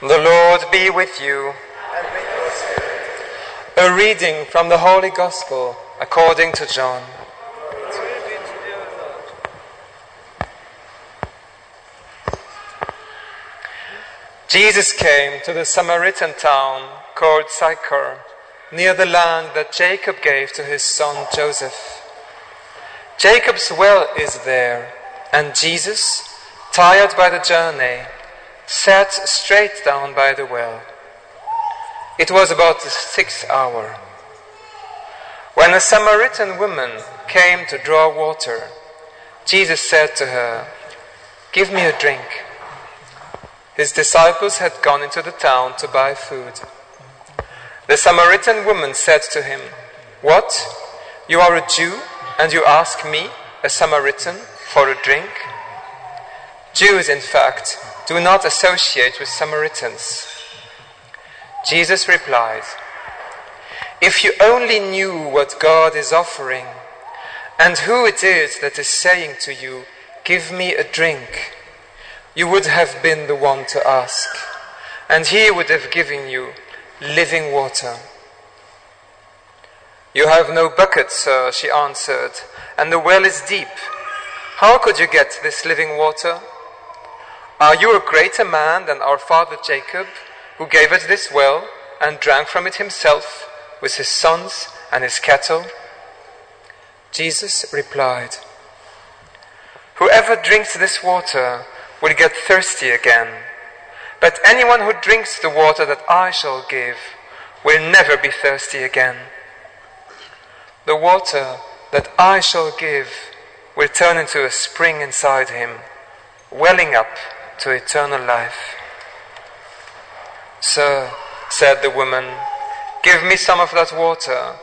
The Lord be with you. With A reading from the Holy Gospel according to John. Jesus came to the Samaritan town called Sychar, near the land that Jacob gave to his son Joseph. Jacob's well is there, and Jesus, tired by the journey, sat straight down by the well. It was about the sixth hour. When a Samaritan woman came to draw water, Jesus said to her, Give me a drink. His disciples had gone into the town to buy food. The Samaritan woman said to him, What? You are a Jew, and you ask me, a Samaritan, for a drink? Jews, in fact, do not associate with Samaritans. Jesus replied, If you only knew what God is offering, and who it is that is saying to you, Give me a drink you would have been the one to ask, and he would have given you living water. You have no bucket, sir, she answered, and the well is deep. How could you get this living water? Are you a greater man than our father Jacob, who gave us this well and drank from it himself with his sons and his cattle? Jesus replied, Whoever drinks this water will get thirsty again. But anyone who drinks the water that I shall give will never be thirsty again. The water that I shall give will turn into a spring inside him, welling up to eternal life. Sir, said the woman, give me some of that water,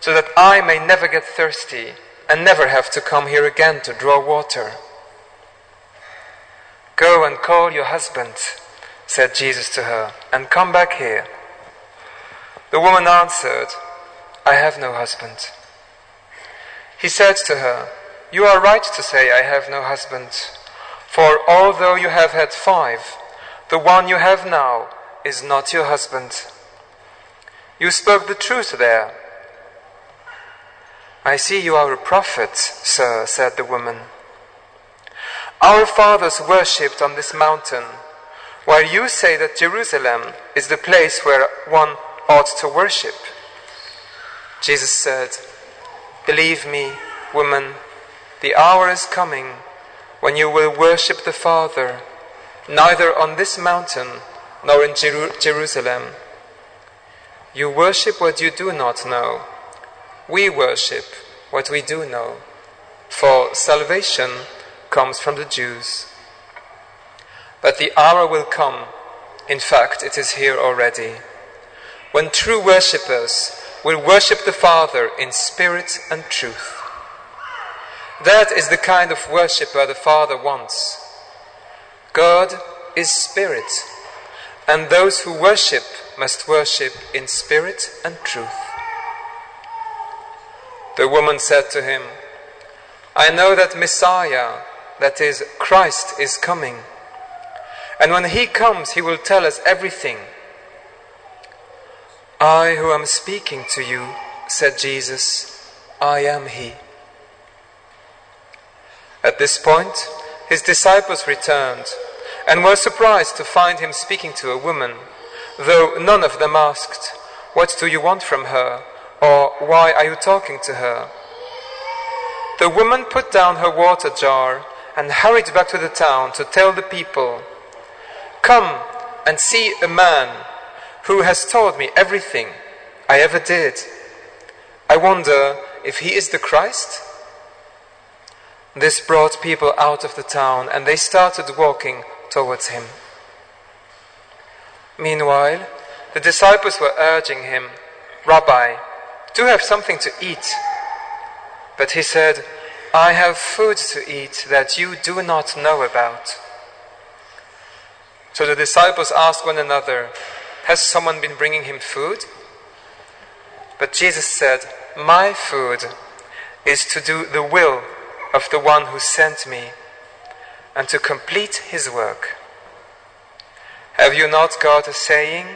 so that I may never get thirsty and never have to come here again to draw water. Go and call your husband, said Jesus to her, and come back here. The woman answered, I have no husband. He said to her, You are right to say, I have no husband, for although you have had five, the one you have now is not your husband. You spoke the truth there. I see you are a prophet, sir, said the woman. Our fathers worshipped on this mountain, while you say that Jerusalem is the place where one ought to worship. Jesus said, Believe me, woman, the hour is coming when you will worship the Father, neither on this mountain nor in Jer- Jerusalem. You worship what you do not know. We worship what we do know. For salvation comes from the Jews. But the hour will come, in fact, it is here already, when true worshippers will worship the Father in spirit and truth. That is the kind of worshipper the Father wants. God is spirit, and those who worship must worship in spirit and truth. The woman said to him, I know that Messiah, that is, Christ is coming. And when he comes, he will tell us everything. I who am speaking to you, said Jesus, I am he. At this point, his disciples returned and were surprised to find him speaking to a woman, though none of them asked, What do you want from her? or Why are you talking to her? The woman put down her water jar and hurried back to the town to tell the people, Come and see a man who has told me everything I ever did. I wonder if he is the Christ? This brought people out of the town and they started walking towards him. Meanwhile, the disciples were urging him, Rabbi, do have something to eat. But he said, I have food to eat that you do not know about. So the disciples asked one another, Has someone been bringing him food? But Jesus said, My food is to do the will of the one who sent me and to complete his work. Have you not got a saying?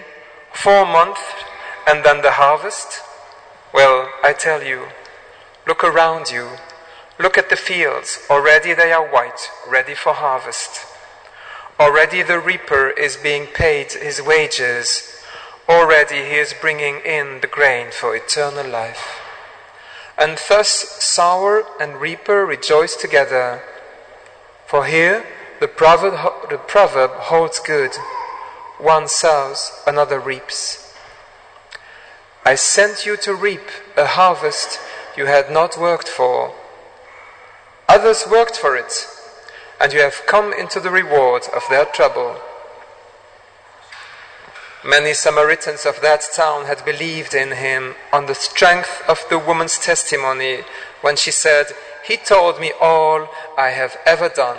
Four months and then the harvest? Well, I tell you, look around you. Look at the fields. Already they are white, ready for harvest. Already the reaper is being paid his wages. Already he is bringing in the grain for eternal life. And thus sower and reaper rejoice together. For here the proverb, the proverb holds good one sows, another reaps. I sent you to reap a harvest you had not worked for. Others worked for it, and you have come into the reward of their trouble. Many Samaritans of that town had believed in him on the strength of the woman's testimony when she said, He told me all I have ever done.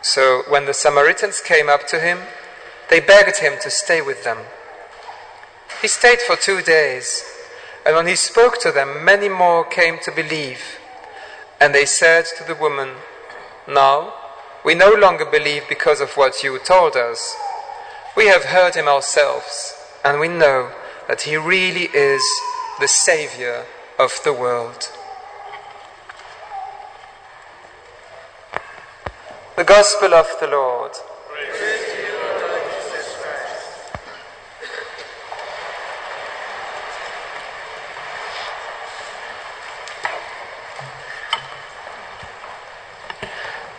So when the Samaritans came up to him, they begged him to stay with them. He stayed for two days, and when he spoke to them, many more came to believe. And they said to the woman, Now we no longer believe because of what you told us. We have heard him ourselves, and we know that he really is the Savior of the world. The Gospel of the Lord.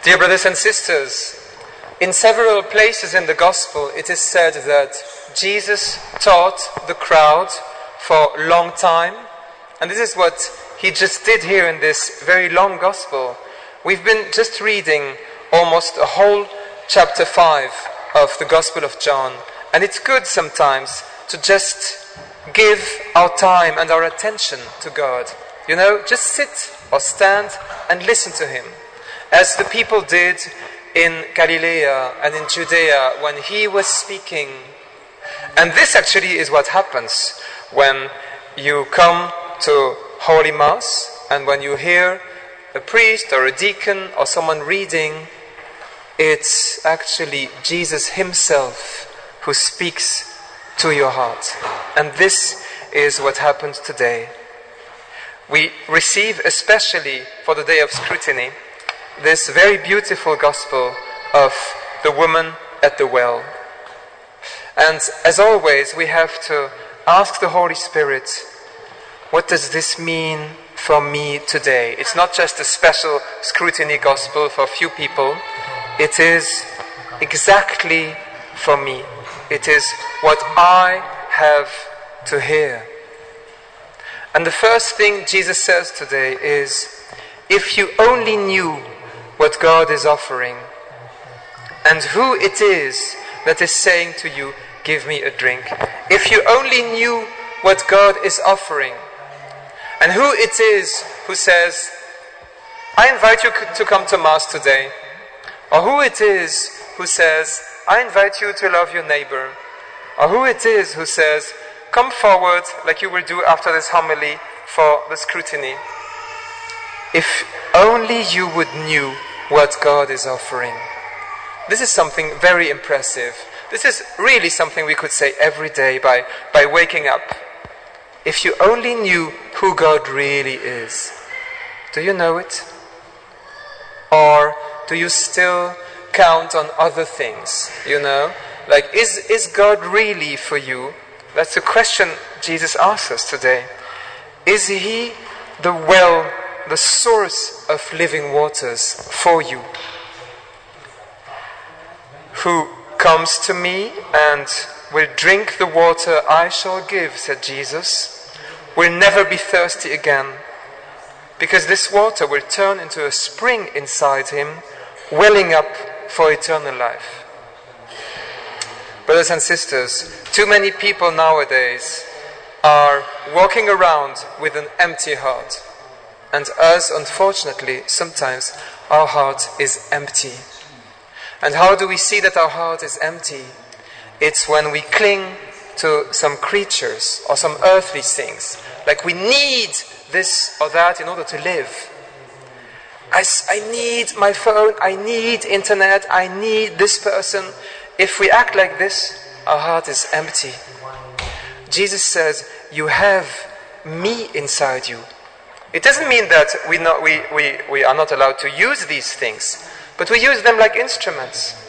Dear brothers and sisters, in several places in the Gospel it is said that Jesus taught the crowd for a long time, and this is what he just did here in this very long Gospel. We've been just reading almost a whole chapter 5 of the Gospel of John, and it's good sometimes to just give our time and our attention to God. You know, just sit or stand and listen to Him as the people did in Galilee and in Judea when he was speaking. And this actually is what happens when you come to Holy Mass and when you hear a priest or a deacon or someone reading, it's actually Jesus Himself who speaks to your heart. And this is what happens today. We receive, especially for the day of scrutiny, this very beautiful gospel of the woman at the well. And as always, we have to ask the Holy Spirit, what does this mean for me today? It's not just a special scrutiny gospel for a few people, it is exactly for me. It is what I have to hear. And the first thing Jesus says today is if you only knew what God is offering and who it is that is saying to you, Give me a drink. If you only knew what God is offering and who it is who says, I invite you to come to Mass today, or who it is who says, I invite you to love your neighbor, or who it is who says, Come forward like you will do after this homily for the scrutiny. If only you would knew what God is offering. This is something very impressive. This is really something we could say every day by, by waking up. If you only knew who God really is. Do you know it? Or do you still count on other things? You know? Like, is, is God really for you? That's the question Jesus asks us today. Is He the well the source of living waters for you. Who comes to me and will drink the water I shall give, said Jesus, will never be thirsty again, because this water will turn into a spring inside him, welling up for eternal life. Brothers and sisters, too many people nowadays are walking around with an empty heart. And us, unfortunately, sometimes our heart is empty. And how do we see that our heart is empty? It's when we cling to some creatures or some earthly things. Like we need this or that in order to live. I, I need my phone, I need internet, I need this person. if we act like this, our heart is empty. Jesus says, You have me inside you. It doesn't mean that we, not, we, we, we are not allowed to use these things, but we use them like instruments.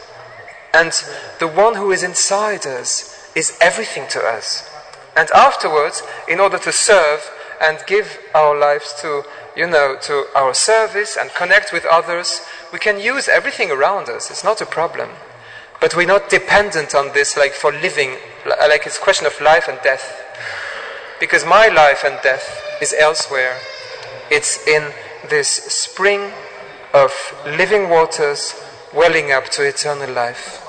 And the one who is inside us is everything to us. And afterwards, in order to serve and give our lives to, you know, to our service and connect with others, we can use everything around us. It's not a problem. But we're not dependent on this like for living, like it's a question of life and death. Because my life and death is elsewhere. It's in this spring of living waters welling up to eternal life.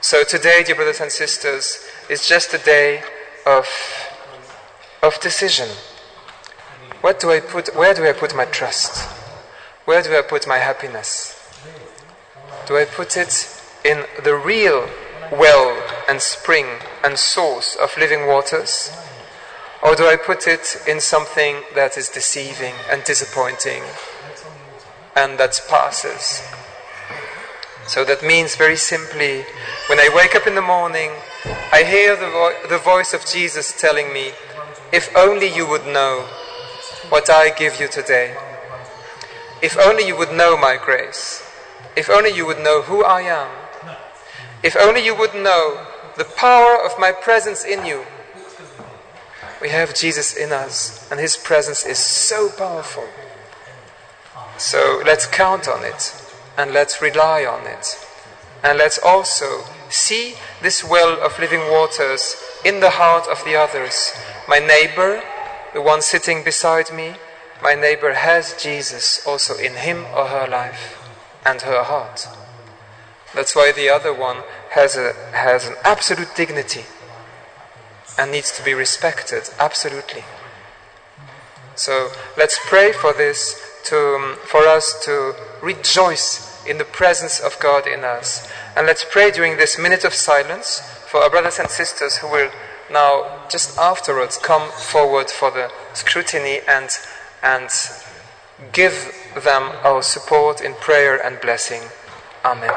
So today, dear brothers and sisters, is just a day of, of decision. What do I put, where do I put my trust? Where do I put my happiness? Do I put it in the real well and spring and source of living waters? Or do I put it in something that is deceiving and disappointing and that passes? So that means very simply, when I wake up in the morning, I hear the, vo- the voice of Jesus telling me, If only you would know what I give you today. If only you would know my grace. If only you would know who I am. If only you would know the power of my presence in you. We have Jesus in us, and his presence is so powerful. So let's count on it, and let's rely on it. And let's also see this well of living waters in the heart of the others. My neighbor, the one sitting beside me, my neighbor has Jesus also in him or her life and her heart. That's why the other one has, a, has an absolute dignity and needs to be respected, absolutely. So let's pray for this, to, um, for us to rejoice in the presence of God in us. And let's pray during this minute of silence for our brothers and sisters who will now, just afterwards, come forward for the scrutiny and, and give them our support in prayer and blessing. Amen.